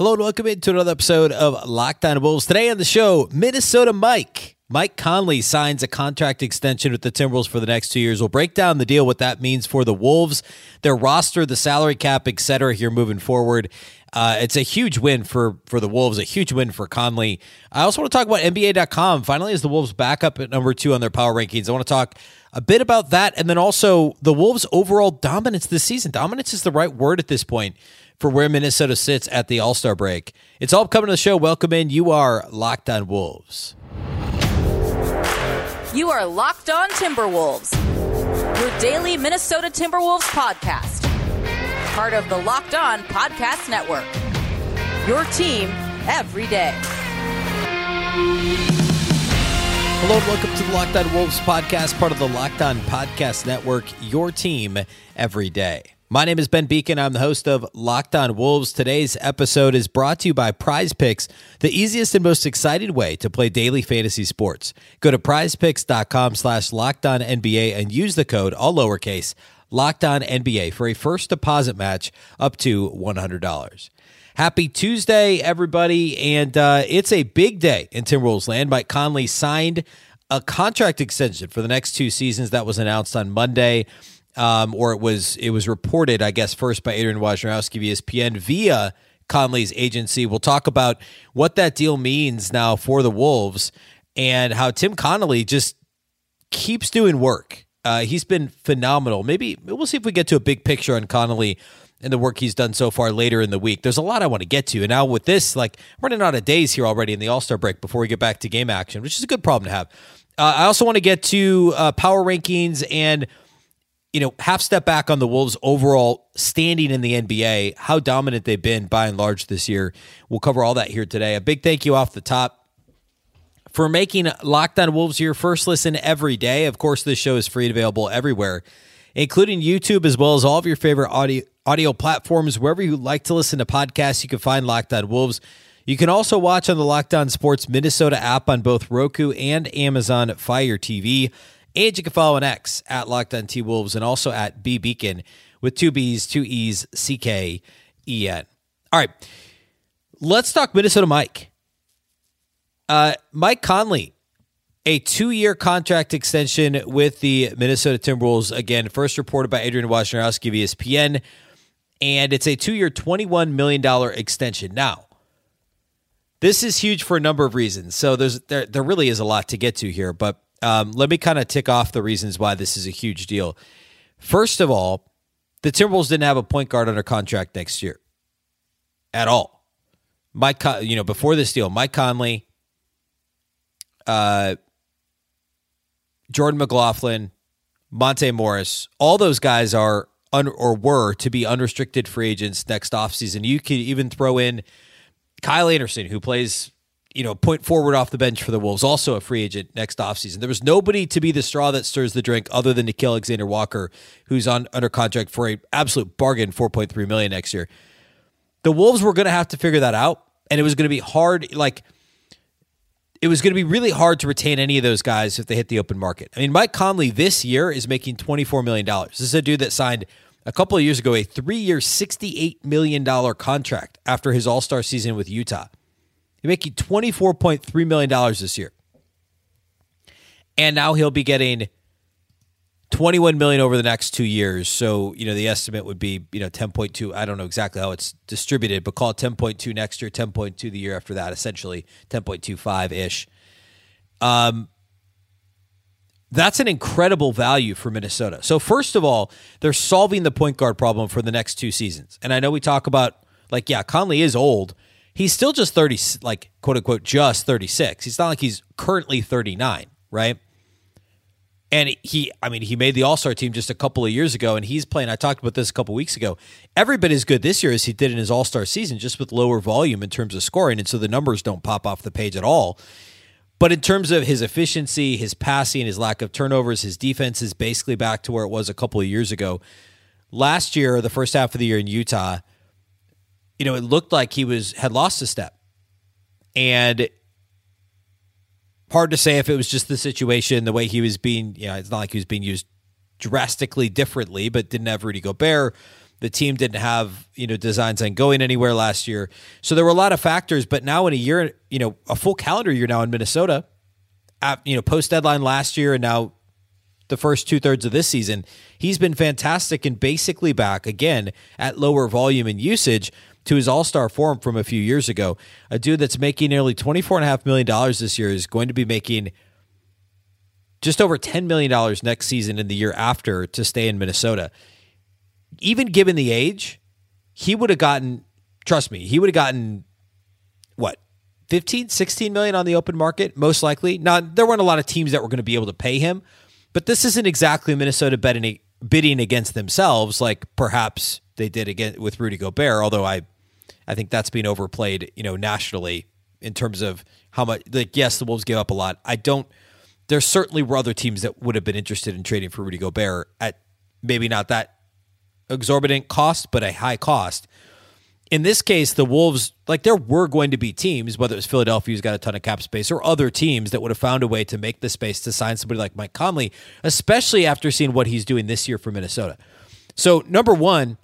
Hello and welcome into another episode of Locked On Wolves. Today on the show, Minnesota Mike. Mike Conley signs a contract extension with the Timberwolves for the next two years. We'll break down the deal, what that means for the Wolves, their roster, the salary cap, etc. here moving forward. Uh, it's a huge win for for the Wolves, a huge win for Conley. I also want to talk about NBA.com. Finally, as the Wolves back up at number two on their power rankings, I want to talk a bit about that, and then also the Wolves' overall dominance this season. Dominance is the right word at this point for where Minnesota sits at the All Star break. It's all coming to the show. Welcome in. You are Locked On Wolves. You are Locked On Timberwolves, your daily Minnesota Timberwolves podcast. Part of the Locked On Podcast Network. Your team every day. Hello and welcome to the Locked On Wolves podcast, part of the Locked On Podcast Network, your team every day. My name is Ben Beecken. I'm the host of Locked On Wolves. Today's episode is brought to you by Prize Picks, the easiest and most exciting way to play daily fantasy sports. Go to prizepicks.com slash NBA and use the code, all lowercase, Locked On NBA for a first deposit match up to $100. Happy Tuesday, everybody. And uh, it's a big day in Timberwolves land. Mike Conley signed a contract extension for the next two seasons that was announced on Monday um, or it was it was reported, I guess, first by Adrian Wojnarowski of ESPN via Conley's agency. We'll talk about what that deal means now for the Wolves and how Tim Connolly just keeps doing work. Uh, he's been phenomenal. Maybe we'll see if we get to a big picture on Connolly and the work he's done so far later in the week. There's a lot I want to get to. And now with this, like running out of days here already in the All Star break before we get back to game action, which is a good problem to have. Uh, I also want to get to uh, power rankings and you know, half step back on the Wolves' overall standing in the NBA, how dominant they've been by and large this year. We'll cover all that here today. A big thank you off the top for making Locked On Wolves your first listen every day. Of course, this show is free and available everywhere, including YouTube as well as all of your favorite audio audio platforms. Wherever you like to listen to podcasts, you can find Locked On Wolves. You can also watch on the Locked On Sports Minnesota app on both Roku and Amazon Fire TV. And you can follow an X at Locked On T Wolves and also at B Beecken with two B's, two E's, C K E N. All right. Let's talk Minnesota Mike. Uh, Mike Conley, a two year contract extension with the Minnesota Timberwolves. Again, first reported by Adrian Wojnarowski of ESPN. And it's a two year, $21 million extension. Now, this is huge for a number of reasons. So there's there, there really is a lot to get to here, but um, let me kind of tick off the reasons why this is a huge deal. First of all, the Timberwolves didn't have a point guard under contract next year at all. Mike, you know, before this deal, Mike Conley, uh, Jordan McLaughlin, Monte Morris, all those guys are un, or were to be unrestricted free agents next offseason. You could even throw in Kyle Anderson, who plays you know, point forward off the bench for the Wolves, also a free agent next offseason. There was nobody to be the straw that stirs the drink other than Nickeil Alexander Walker, who's on under contract for a absolute bargain, 4.3 million next year. The Wolves were going to have to figure that out, and it was going to be hard. Like, it was going to be really hard to retain any of those guys if they hit the open market. I mean, Mike Conley this year is making $24 million. This is a dude that signed a couple of years ago a three year, $68 million contract after his all star season with Utah. He's making $24.3 million this year. And now he'll be getting 21 million over the next two years. So, you know, the estimate would be, you know, 10.2. I don't know exactly how it's distributed, but call it 10.2 next year, 10.2 the year after that, essentially 10.25 ish. Um, that's an incredible value for Minnesota. So, first of all, they're solving the point guard problem for the next two seasons. And I know we talk about, like, yeah, Conley is old, he's still just 30, like quote unquote, just 36. He's not like he's currently 39, right? And he, I mean, he made the All Star team just a couple of years ago, and he's playing. I talked about this a couple weeks ago. Every bit as good this year as he did in his All Star season, just with lower volume in terms of scoring, and so the numbers don't pop off the page at all. But in terms of his efficiency, his passing, his lack of turnovers, his defense is basically back to where it was a couple of years ago. Last year, the first half of the year in Utah, you know, it looked like he was had lost a step. And hard to say if it was just the situation, the way he was being, you know, it's not like he was being used drastically differently, but didn't have Rudy Gobert. The team didn't have you know designs on going anywhere last year, so there were a lot of factors. But now in a year, you know, a full calendar year now in Minnesota, at, you know, post deadline last year, and now the first two thirds of this season, he's been fantastic and basically back again at lower volume and usage to his all star form from a few years ago. A dude that's making nearly $24.5 million this year is going to be making just over $10 million next season and the year after to stay in Minnesota. Even given the age, he would have gotten, trust me, he would have gotten what, 15, 16 million on the open market, most likely. Now, there weren't a lot of teams that were going to be able to pay him, but this isn't exactly Minnesota bidding, bidding against themselves like perhaps they did again with Rudy Gobert, although I I think that's being overplayed, you know, nationally in terms of how much like yes, the Wolves gave up a lot. I don't there certainly were other teams that would have been interested in trading for Rudy Gobert at maybe not that exorbitant cost, but a high cost. In this case, the Wolves, like there were going to be teams, whether it was Philadelphia who's got a ton of cap space or other teams that would have found a way to make the space to sign somebody like Mike Conley, especially after seeing what he's doing this year for Minnesota. So, number one,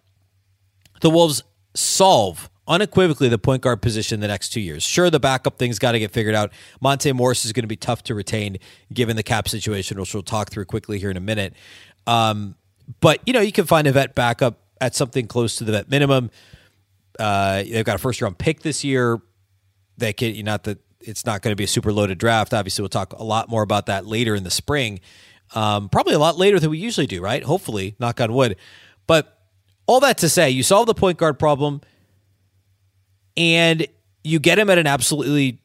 the Wolves solve unequivocally the point guard position the next two years. Sure, the backup thing's got to get figured out. Monte Morris is going to be tough to retain given the cap situation, which we'll talk through quickly here in a minute. Um, but you know, you can find a vet backup at something close to the vet minimum. Uh, they've got a first round pick this year. Can you not that it's not going to be a super loaded draft. Obviously, we'll talk a lot more about that later in the spring. Um, probably a lot later than we usually do, right? Hopefully, knock on wood. But all that to say, you solve the point guard problem and you get him at an absolutely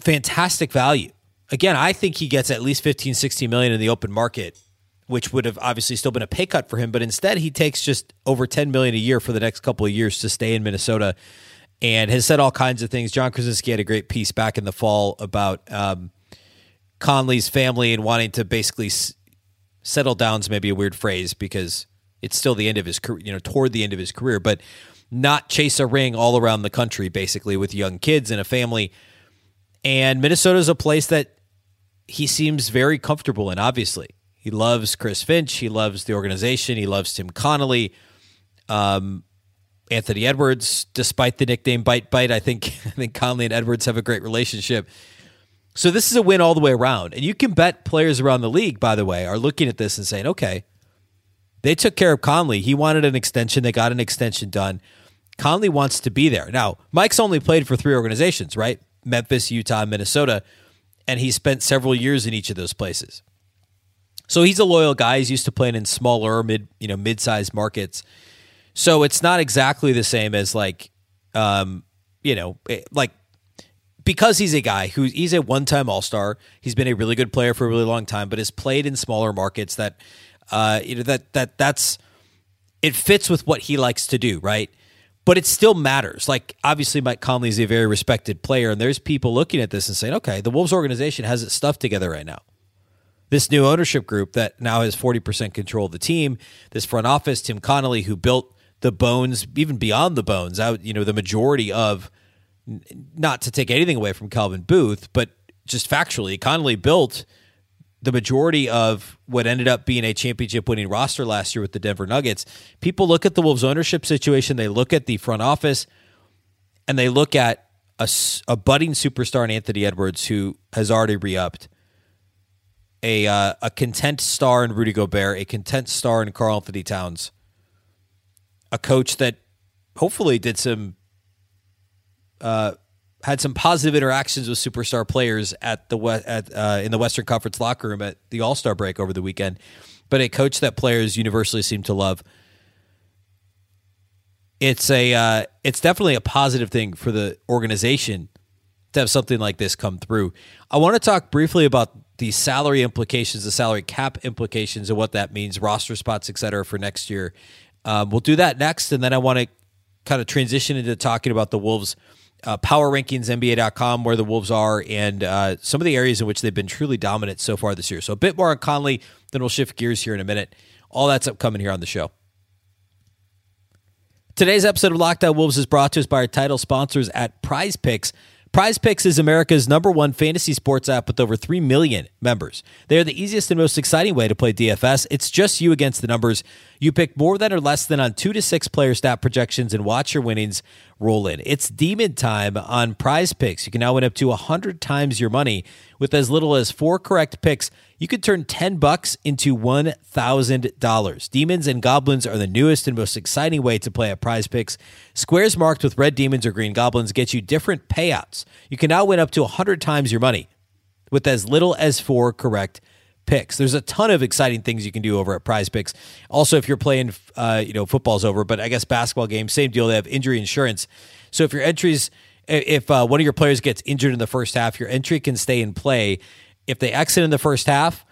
fantastic value. Again, I think he gets at least 15, 16 million in the open market, which would have obviously still been a pay cut for him, but instead he takes just over 10 million a year for the next couple of years to stay in Minnesota and has said all kinds of things. Jon Krawczynski had a great piece back in the fall about um, Conley's family and wanting to basically s- settle down is maybe a weird phrase because it's still the end of his career, you know, toward the end of his career, but not chase a ring all around the country, basically, with young kids and a family. And Minnesota is a place that he seems very comfortable in, obviously. He loves Chris Finch. He loves the organization. He loves Tim Connolly. Um, Anthony Edwards, despite the nickname Bite Bite, I think I think Conley and Edwards have a great relationship. So this is a win all the way around. And you can bet players around the league, by the way, are looking at this and saying, okay, they took care of Conley. He wanted an extension. They got an extension done. Conley wants to be there. Now, Mike's only played for three organizations, right? Memphis, Utah, Minnesota, and he spent several years in each of those places. So he's a loyal guy. He's used to playing in smaller, mid, you know, mid-sized markets. So it's not exactly the same as like, um, you know, like because he's a guy who he's a one-time All-Star. He's been a really good player for a really long time, but has played in smaller markets that, uh, you know, that that that's it fits with what he likes to do, right? but it still matters. Like obviously, Mike Conley is a very respected player, and there's people looking at this and saying, "Okay, the Wolves organization has its stuff together right now." This new ownership group that now has 40% control of the team, this front office, Tim Connolly, who built the bones, even beyond the bones, out you know the majority of, not to take anything away from Calvin Booth, but just factually, Connolly built the majority of what ended up being a championship winning roster last year with the Denver Nuggets, people look at the Wolves ownership situation, they look at the front office, and they look at a, a budding superstar in Anthony Edwards who has already re upped, a, uh, a content star in Rudy Gobert, a content star in Karl-Anthony Towns, a coach that hopefully did some. Uh, had some positive interactions with superstar players at the at uh, in the Western Conference locker room at the All Star break over the weekend, but a coach that players universally seem to love. It's a uh, it's definitely a positive thing for the organization to have something like this come through. I want to talk briefly about the salary implications, the salary cap implications, and what that means, roster spots, et cetera, for next year. Um, we'll do that next, and then I want to kind of transition into talking about the Wolves' uh, power rankings, NBA.com, where the Wolves are, and uh, some of the areas in which they've been truly dominant so far this year. So a bit more on Conley, then we'll shift gears here in a minute. All that's upcoming here on the show. Today's episode of Locked On Wolves is brought to us by our title sponsors at Prize Picks. Prize Picks is America's number one fantasy sports app with over 3 million members. They are the easiest and most exciting way to play DFS. It's just you against the numbers. You pick more than or less than on two to six player stat projections and watch your winnings roll in. It's demon time on prize picks. You can now win up to 100 times your money with as little as four correct picks. You could turn 10 bucks into $1,000. Demons and goblins are the newest and most exciting way to play at prize picks. Squares marked with red demons or green goblins get you different payouts. You can now win up to 100 times your money with as little as four correct picks. There's a ton of exciting things you can do over at Prize Picks. Also, if you're playing, uh, you know, football's over, but I guess basketball games, same deal. They have injury insurance. So if your entries, if uh, one of your players gets injured in the first half, your entry can stay in play. If they exit in the first half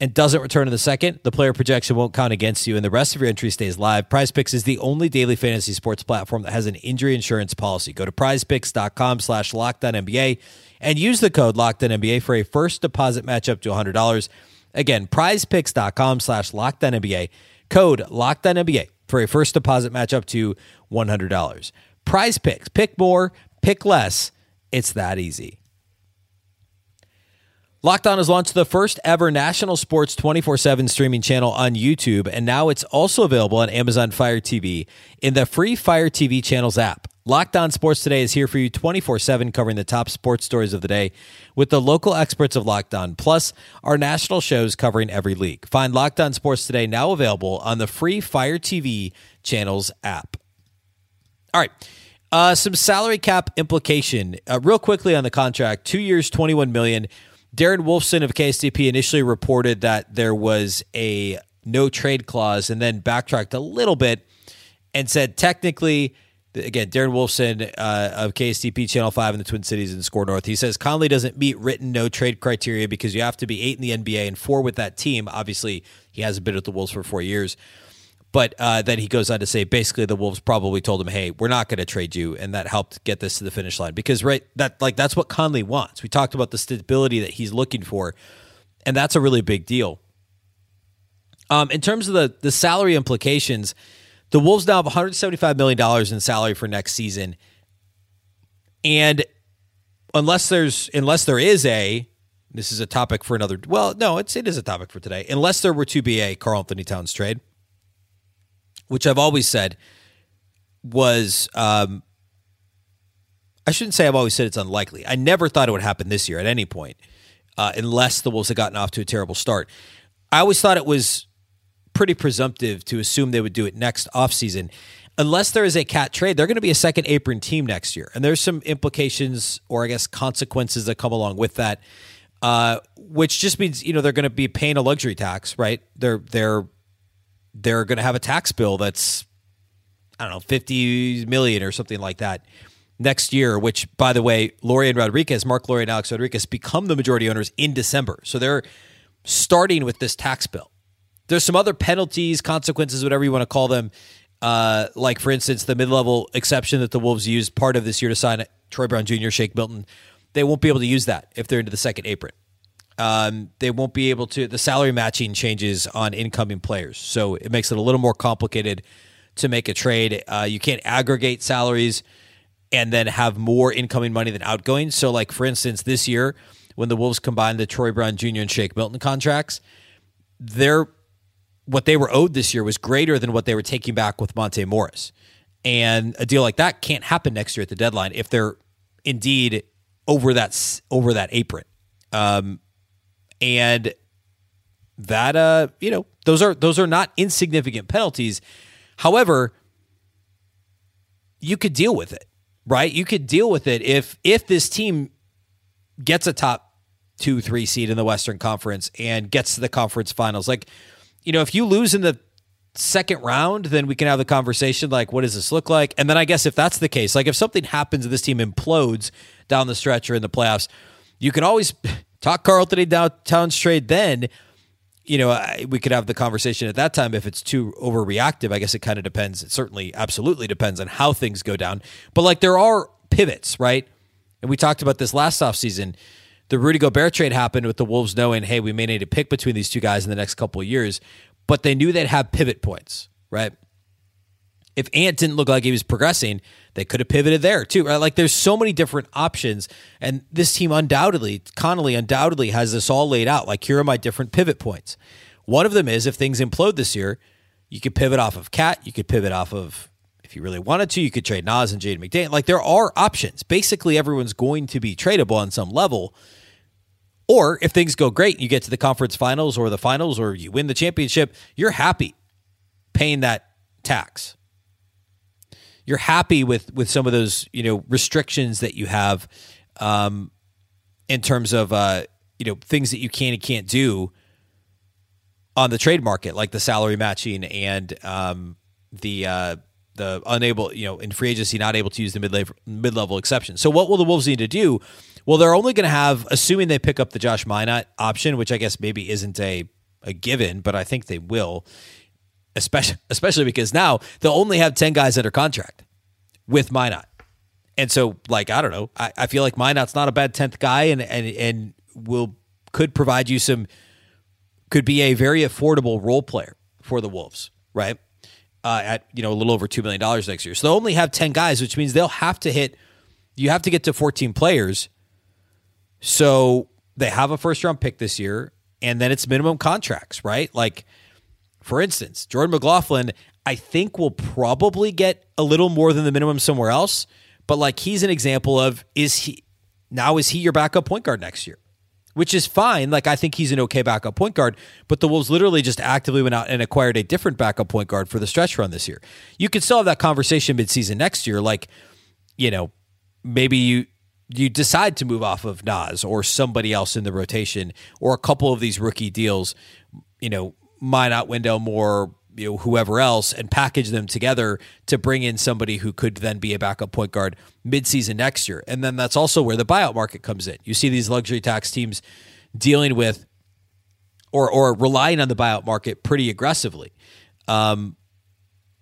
and doesn't return in the second, the player projection won't count against you, and the rest of your entry stays live. Prize Picks is the only daily fantasy sports platform that has an injury insurance policy. Go to prizepicks.com slash lockdown and use the code LOCKEDONNBA for a first deposit match up to $100. Again, prizepicks.com slash lockdown NBA. Code lockdown NBA for a first deposit match up to $100. Prize picks. Pick more, pick less. It's that easy. Locked On has launched the first ever national sports 24 7 streaming channel on YouTube, and now it's also available on Amazon Fire TV in the free Fire TV channels app. Locked On Sports Today is here for you 24 7, covering the top sports stories of the day with the local experts of Locked On, plus our national shows covering every league. Find Locked On Sports Today now available on the free Fire TV channels app. All right. Uh, some salary cap implication. Uh, real quickly on the contract two years, 21 million. Darren Wolfson of KSTP initially reported that there was a no trade clause and then backtracked a little bit and said technically again, Darren Wolfson uh, of KSTP Channel 5 in the Twin Cities and SKOR North. He says Conley doesn't meet written no trade criteria because you have to be eight in the NBA and four with that team. Obviously, he hasn't been with the Wolves for four years. But uh, then he goes on to say basically the Wolves probably told him, "Hey, we're not going to trade you," and that helped get this to the finish line because right that like that's what Conley wants. We talked about the stability that he's looking for, and that's a really big deal. Um, in terms of the the salary implications, the Wolves now have 175 million dollars in salary for next season, and unless there's unless there is a this is a topic for another. Well, no, it's it is a topic for today. Unless there were to be a Karl-Anthony Towns trade, which I've always said was. Um, I shouldn't say I've always said it's unlikely. I never thought it would happen this year at any point, uh, unless the Wolves had gotten off to a terrible start. I always thought it was pretty presumptive to assume they would do it next offseason. Unless there is a KAT trade, they're going to be a second apron team next year. And there's some implications or I guess consequences that come along with that. Uh, which just means, you know, they're going to be paying a luxury tax, right? They're they're they're going to have a tax bill that's I don't know, 50 million or something like that next year, which by the way, Lore Rodriguez, Marc Lore and Alex Rodriguez become the majority owners in December. So they're starting with this tax bill. There's some other penalties, consequences, whatever you want to call them. Uh, like, for instance, the mid level exception that the Wolves used part of this year to sign Troy Brown Jr., Shake Milton. They won't be able to use that if they're into the second apron. Um, they won't be able to, the salary matching changes on incoming players. So it makes it a little more complicated to make a trade. Uh, you can't aggregate salaries and then have more incoming money than outgoing. So, like, for instance, this year, when the Wolves combined the Troy Brown Jr. and Shake Milton contracts, they're what they were owed this year was greater than what they were taking back with Monte Morris. And a deal like that can't happen next year at the deadline if they're indeed over that over that apron. Um, and that uh, you know, those are those are not insignificant penalties. However, you could deal with it, right? You could deal with it if if this team gets a top two, three seed in the Western Conference and gets to the conference finals. Like you know, if you lose in the second round, then we can have the conversation like, what does this look like? And then I guess if that's the case, like if something happens and this team implodes down the stretch or in the playoffs, you can always talk Karl-Anthony Towns trade then. You know, we could have the conversation at that time if it's too overreactive. I guess it kind of depends. It certainly, absolutely depends on how things go down. But like there are pivots, right? And we talked about this last offseason the Rudy Gobert trade happened with the Wolves knowing, hey, we may need to pick between these two guys in the next couple of years, but they knew they'd have pivot points, right? If Ant didn't look like he was progressing, they could have pivoted there too, right? Like there's so many different options, and this team undoubtedly, Connolly undoubtedly has this all laid out. Like here are my different pivot points. One of them is if things implode this year, You could pivot off of KAT. You could pivot off of, if you really wanted to, you could trade Naz and Jaden McDaniel. Like there are options. Basically, everyone's going to be tradable on some level. Or if things go great, you get to the conference finals or the finals or you win the championship, you're happy paying that tax. You're happy with with some of those, you know, restrictions that you have um, in terms of uh, you know, things that you can and can't do on the trade market, like the salary matching and um, the uh, the unable, you know, in free agency, not able to use the mid level exception. So, what will the Wolves need to do? Well, they're only going to have, assuming they pick up the Josh Minott option, which I guess maybe isn't a a given, but I think they will, especially especially because now they'll only have ten guys under contract with Minott. And so, like, I don't know. I, I feel like Minott's not a bad tenth guy, and and and will could provide you some could be a very affordable role player for the Wolves, right? Uh, at you know a little over two million dollars next year. So they'll only have ten guys, which means they'll have to hit. You have to get to fourteen players. So they have a first round pick this year, and then it's minimum contracts, right? Like, for instance, Jordan McLaughlin, I think will probably get a little more than the minimum somewhere else. But like, he's an example of is he now is he your backup point guard next year? which is fine. Like I think he's an okay backup point guard, but the Wolves literally just actively went out and acquired a different backup point guard for the stretch run this year. You could still have that conversation midseason next year, like you know maybe you you decide to move off of Naz or somebody else in the rotation or a couple of these rookie deals, you know, Minott Wendell Moore, you know whoever else and package them together to bring in somebody who could then be a backup point guard midseason next year. And then that's also where the buyout market comes in. You see these luxury tax teams dealing with or or relying on the buyout market pretty aggressively. Um,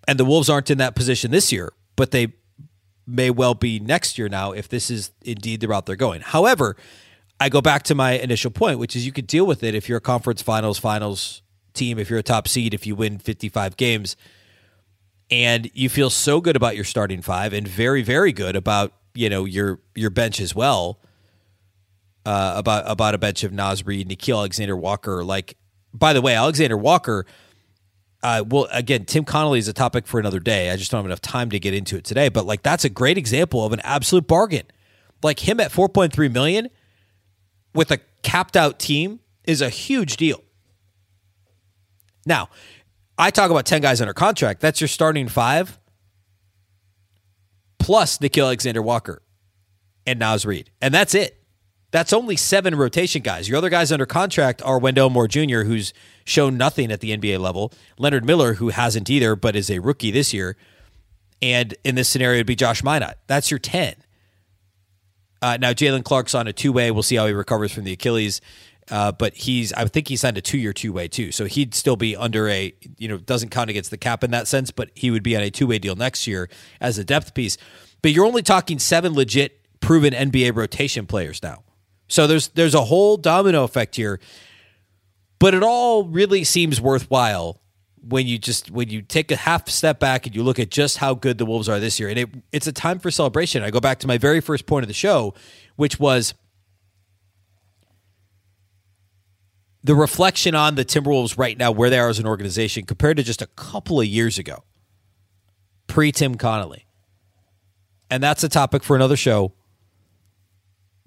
and the Wolves aren't in that position this year, but they may well be next year now if this is indeed the route they're going. However, I go back to my initial point, which is you could deal with it if you're a conference finals, finals team, if you're a top seed, if you win 55 games, and you feel so good about your starting five and very, very good about you know your your bench as well. Uh, about about a bench of Naz Reid, Nickeil Alexander Walker. Like, by the way, Alexander Walker. Uh, well, again, Tim Connolly is a topic for another day. I just don't have enough time to get into it today. But like, that's a great example of an absolute bargain. Like him at 4.3 million with a capped out team is a huge deal. Now, I talk about 10 guys under contract. That's your starting five plus Nickeil Alexander Walker and Naz Reid. And that's it. That's only seven rotation guys. Your other guys under contract are Wendell Moore Jr., who's shown nothing at the NBA level, Leonard Miller, who hasn't either, but is a rookie this year. And in this scenario, it'd be Josh Minott. That's your 10. Uh, now, Jaylen Clark's on a two way. We'll see how he recovers from the Achilles. Uh, but he's, I think he signed a two year two way too. So he'd still be under a, you know, doesn't count against the cap in that sense, but he would be on a two way deal next year as a depth piece. But you're only talking seven legit proven NBA rotation players now. So there's there's a whole domino effect here. But it all really seems worthwhile when you just when you take a half step back and you look at just how good the Wolves are this year. And it, it's a time for celebration. I go back to my very first point of the show, which was the reflection on the Timberwolves right now, where they are as an organization, compared to just a couple of years ago, pre Tim Connolly. And that's a topic for another show.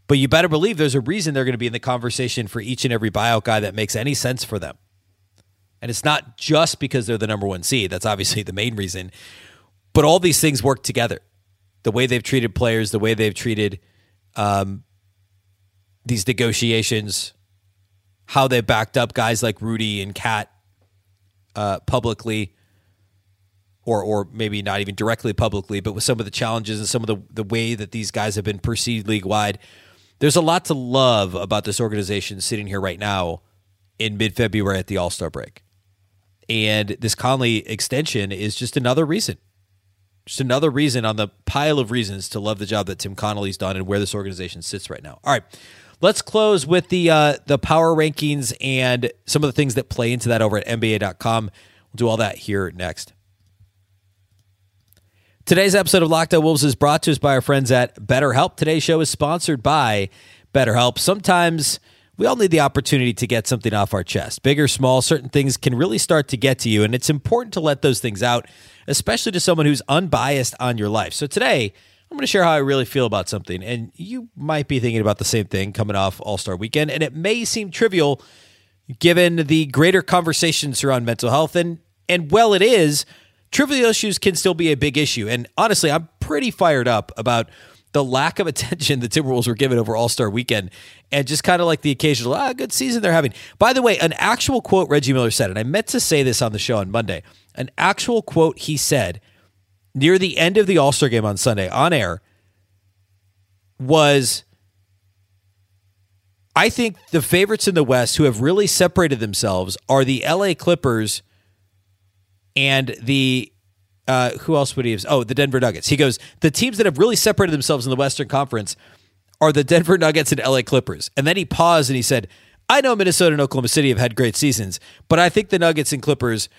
But you better believe there's a reason they're going to be in the conversation for each and every buyout guy that makes any sense for them. And it's not just because they're the number one seed. That's obviously the main reason. But all these things work together. The way they've treated players, the way they've treated um, these negotiations, how they backed up guys like Rudy and KAT uh, publicly, or or maybe not even directly publicly, but with some of the challenges and some of the the way that these guys have been perceived league wide. There's a lot to love about this organization sitting here right now in mid February at the All Star break, and this Conley extension is just another reason. Just another reason on the pile of reasons to love the job that Tim Connolly's done and where this organization sits right now. All right. Let's close with the uh, the power rankings and some of the things that play into that over at NBA.com. We'll do all that here next. Today's episode of Locked On Wolves is brought to us by our friends at BetterHelp. Today's show is sponsored by BetterHelp. Sometimes we all need the opportunity to get something off our chest. Big or small, certain things can really start to get to you, and it's important to let those things out, especially to someone who's unbiased on your life. So today, I'm going to share how I really feel about something, and you might be thinking about the same thing coming off All Star weekend, and it may seem trivial given the greater conversations around mental health, and and well, it is. Trivial issues can still be a big issue, and honestly, I'm pretty fired up about the lack of attention the Timberwolves were given over All Star weekend and just kind of like the occasional, ah, good season they're having. By the way, an actual quote Reggie Miller said, and I meant to say this on the show on Monday, an actual quote he said near the end of the All Star game on Sunday on air was. I think the favorites in the West who have really separated themselves are the LA Clippers and the uh, who else would he have? Oh, the Denver Nuggets. He goes, the teams that have really separated themselves in the Western Conference are the Denver Nuggets and LA Clippers. And then he paused and he said, I know Minnesota and Oklahoma City have had great seasons, but I think the Nuggets and Clippers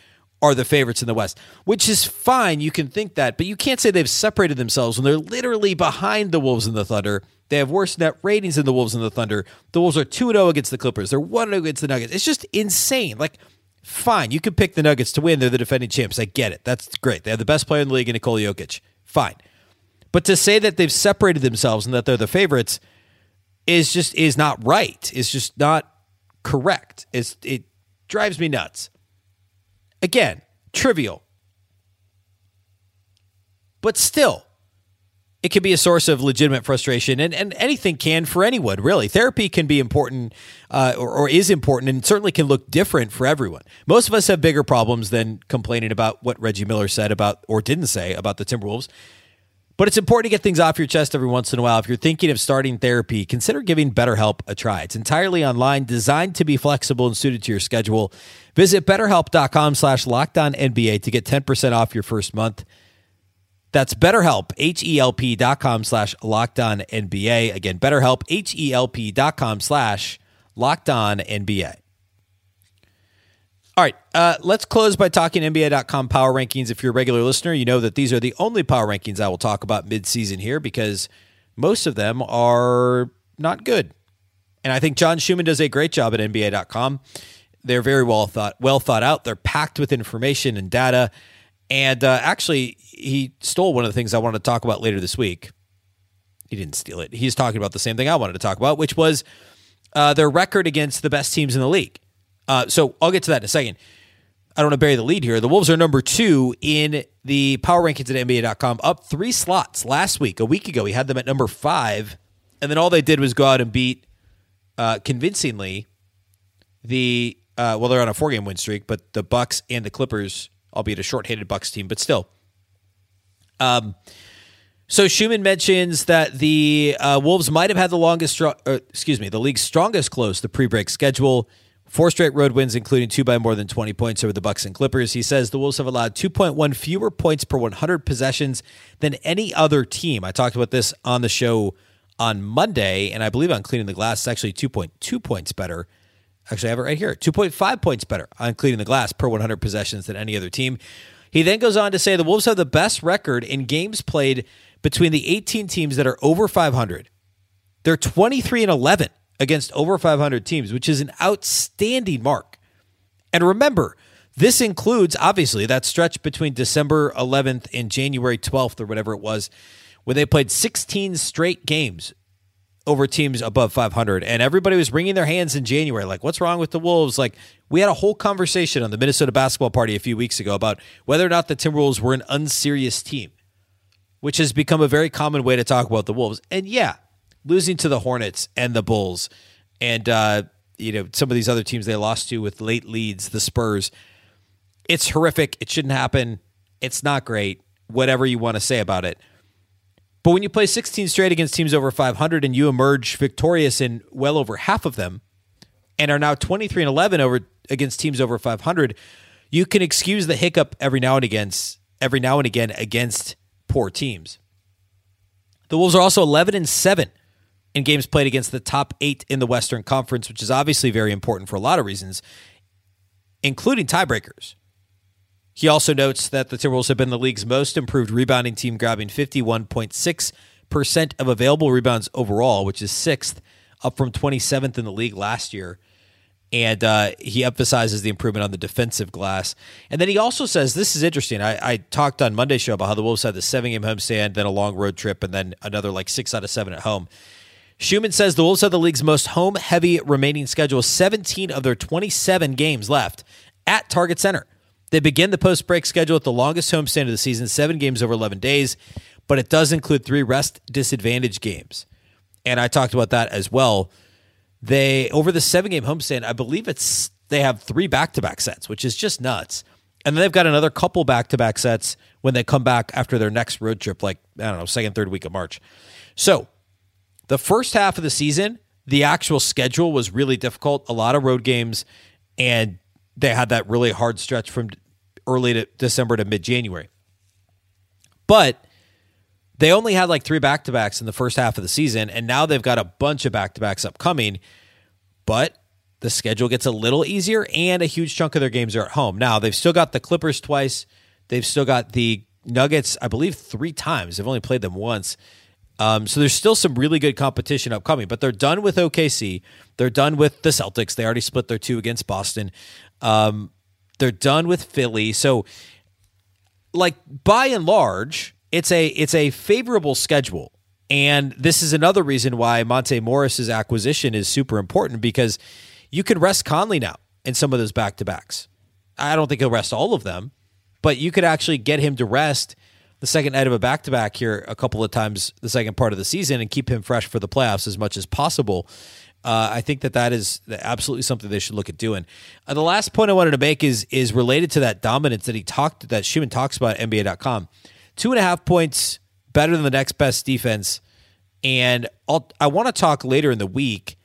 are the favorites in the West, which is fine. You can think that, but you can't say they've separated themselves when they're literally behind the Wolves and the Thunder. They have worse net ratings than the Wolves and the Thunder. The Wolves are 2 0 against the Clippers. They're 1 0 against the Nuggets. It's just insane. Like, Fine, you could pick the Nuggets to win. They're the defending champs. I get it. That's great. They have the best player in the league in Nikola Jokic. Fine. But to say that they've separated themselves and that they're the favorites is just is not right. It's just not correct. It's, it drives me nuts. Again, trivial. But still, it can be a source of legitimate frustration, and, and anything can for anyone, really. Therapy can be important uh, or, or, is important and certainly can look different for everyone. Most of us have bigger problems than complaining about what Reggie Miller said about or didn't say about the Timberwolves. But it's important to get things off your chest every once in a while. If you're thinking of starting therapy, consider giving BetterHelp a try. It's entirely online, designed to be flexible and suited to your schedule. Visit betterhelp.com slash NBA to get 10% off your first month. That's BetterHelp, H-E-L-P dot com slash locked on NBA. Again, BetterHelp, H-E-L-P dot com slash locked on NBA. All right, uh, let's close by talking NBA.com power rankings. If you're a regular listener, you know that these are the only power rankings I will talk about midseason here because most of them are not good. And I think John Schuhmann does a great job at NBA.com. They're very well thought, well thought out. They're packed with information and data. And uh, actually, he stole one of the things I wanted to talk about later this week. He didn't steal it. He's talking about the same thing I wanted to talk about, which was uh, their record against the best teams in the league. Uh, so I'll get to that in a second. I don't want to bury the lead here. The Wolves are number two in the power rankings at NBA.com, up three slots last week. A week ago, we had them at number five. And then all they did was go out and beat uh, convincingly the, uh, well, they're on a four game win streak, but the Bucks and the Clippers, albeit a short-handed Bucks team, but still um, so Schuhmann mentions that the uh, Wolves might have had the longest, uh, excuse me, the league's strongest close the pre-break schedule. Four straight road wins, including two by more than 20 points over the Bucks and Clippers. He says the Wolves have allowed 2.1 fewer points per 100 possessions than any other team. I talked about this on the show on Monday, and I believe on cleaning the glass, it's actually 2.2 points better. Actually, I have it right here 2.5 points better on cleaning the glass per 100 possessions than any other team. He then goes on to say the Wolves have the best record in games played between the 18 teams that are over 500. They're 23 and 11 against over 500 teams, which is an outstanding mark. And remember, this includes obviously that stretch between December 11th and January 12th or whatever it was when they played 16 straight games over teams above 500 and everybody was wringing their hands in January like what's wrong with the Wolves? Like we had a whole conversation on the Minnesota basketball party a few weeks ago about whether or not the Timberwolves were an unserious team which has become a very common way to talk about the Wolves. And yeah losing to the Hornets and the Bulls and uh, you know some of these other teams they lost to with late leads the Spurs it's horrific. It shouldn't happen. It's not great. Whatever you want to say about it but when you play 16 straight against teams over 500 and you emerge victorious in well over half of them and are now 23 and 11 over against teams over 500, you can excuse the hiccup every now and again every now and again against poor teams. The Wolves are also 11 and 7 in games played against the top 8 in the Western Conference, which is obviously very important for a lot of reasons, including tiebreakers. He also notes that the Timberwolves have been the league's most improved rebounding team, grabbing 51.6% of available rebounds overall, which is sixth up from 27th in the league last year. And uh, he emphasizes the improvement on the defensive glass. And then he also says this is interesting. I, I talked on Monday's show about how the Wolves had the seven game homestand, then a long road trip, and then another like six out of seven at home. Schuhmann says the Wolves have the league's most home heavy remaining schedule, 17 of their 27 games left at Target Center. They begin the post break schedule at the longest homestand of the season, seven games over 11 days, but it does include three rest disadvantage games. And I talked about that as well. They, over the seven game homestand, I believe it's, they have three back to back sets, which is just nuts. And then they've got another couple back to back sets when they come back after their next road trip, like, I don't know, second, third week of March. So the first half of the season, the actual schedule was really difficult, a lot of road games, and they had that really hard stretch from early to December to mid January. But they only had like three back to backs in the first half of the season, and now they've got a bunch of back to backs upcoming. But the schedule gets a little easier, and a huge chunk of their games are at home. Now they've still got the Clippers twice. They've still got the Nuggets, I believe, three times. They've only played them once. Um, so there's still some really good competition upcoming, but they're done with OKC. They're done with the Celtics. They already split their two against Boston. Um, they're done with Philly. So, like by and large, it's a it's a favorable schedule. And this is another reason why Monte Morris's acquisition is super important because you can rest Conley now in some of those back to backs. I don't think he'll rest all of them, but you could actually get him to rest the second night of a back to back here a couple of times the second part of the season and keep him fresh for the playoffs as much as possible. Uh, I think that that is absolutely something they should look at doing. Uh, the last point I wanted to make is is related to that dominance that he talked that Schuhmann talks about at NBA.com. Two and a half points better than the next best defense, and I'll, i want to talk later in the week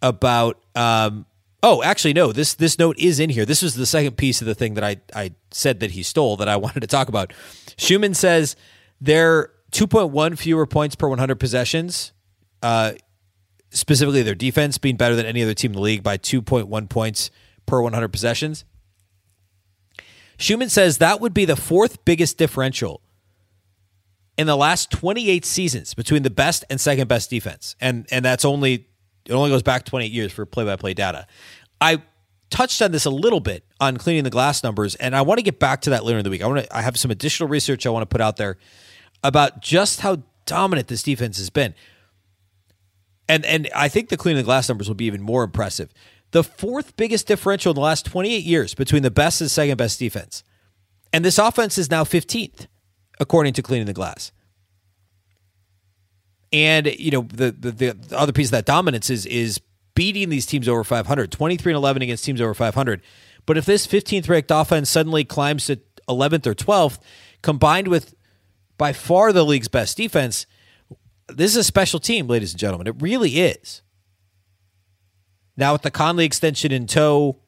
about um, Oh, actually, no. This this note is in here. This was the second piece of the thing that I I said that he stole that I wanted to talk about. Schuhmann says they're 2.1 fewer points per 100 possessions. Uh, specifically, their defense being better than any other team in the league by 2.1 points per 100 possessions. Schuhmann says that would be the fourth biggest differential in the last 28 seasons between the best and second best defense, and and that's only it only goes back 28 years for play by play data. I touched on this a little bit on cleaning the glass numbers, and I want to get back to that later in the week. I want to I have some additional research I want to put out there about just how dominant this defense has been. And and I think the cleaning the glass numbers will be even more impressive. The fourth biggest differential in the last 28 years between the best and second best defense. And this offense is now 15th, according to cleaning the glass. And you know the, the the other piece of that dominance is is beating these teams over 500, 23 and 11 against teams over 500. But if this 15th ranked offense suddenly climbs to 11th or 12th, combined with by far the league's best defense, this is a special team, ladies and gentlemen. It really is. Now with the Conley extension in tow,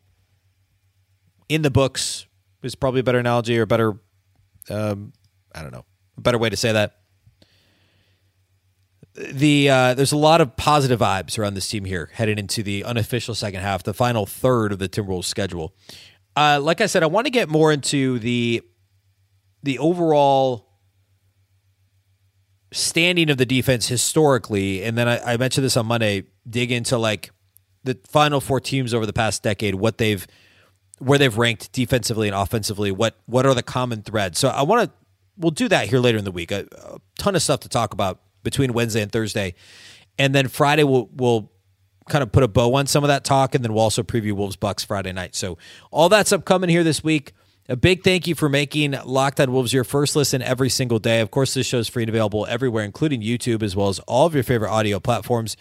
in the books is probably a better analogy or better, um, I don't know, a better way to say that the uh, there's a lot of positive vibes around this team here heading into the unofficial second half, the final third of the Timberwolves schedule. Uh, like I said, I want to get more into the the overall standing of the defense historically, and then I, I mentioned this on Monday. Dig into like the final four teams over the past decade, what they've where they've ranked defensively and offensively. What what are the common threads? So I want to we'll do that here later in the week. A, a ton of stuff to talk about between Wednesday and Thursday. And then Friday we'll we'll kind of put a bow on some of that talk, and then we'll also preview Wolves Bucks Friday night. So all that's upcoming here this week. A big thank you for making Locked On Wolves your first listen every single day. Of course, this show is free and available everywhere, including YouTube, as well as all of your favorite audio platforms.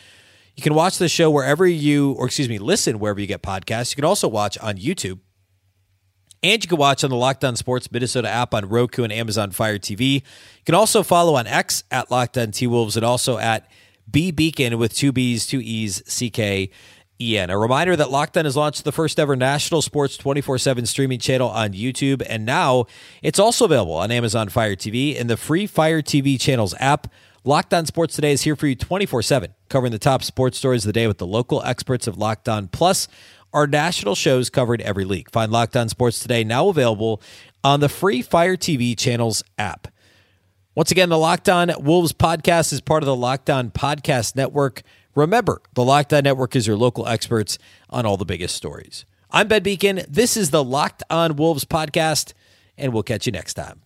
You can watch the show wherever you, or excuse me, listen wherever you get podcasts. You can also watch on YouTube. And you can watch on the Locked On Sports Minnesota app on Roku and Amazon Fire TV. You can also follow on X at Locked On T Wolves and also at B Beecken with two B's, two E's, C K E N. A reminder that Locked On has launched the first ever national sports 24 7 streaming channel on YouTube. And now it's also available on Amazon Fire TV and the free Fire TV channels app. Locked On Sports Today is here for you 24 7, covering the top sports stories of the day with the local experts of Locked On Plus our national shows covered every league. Find Locked On Sports Today now available on the free Fire TV channels app. Once again, the Locked On Wolves podcast is part of the Locked On Podcast Network. Remember, the Locked On Network is your local experts on all the biggest stories. I'm Ben Beecken. This is the Locked On Wolves podcast, and we'll catch you next time.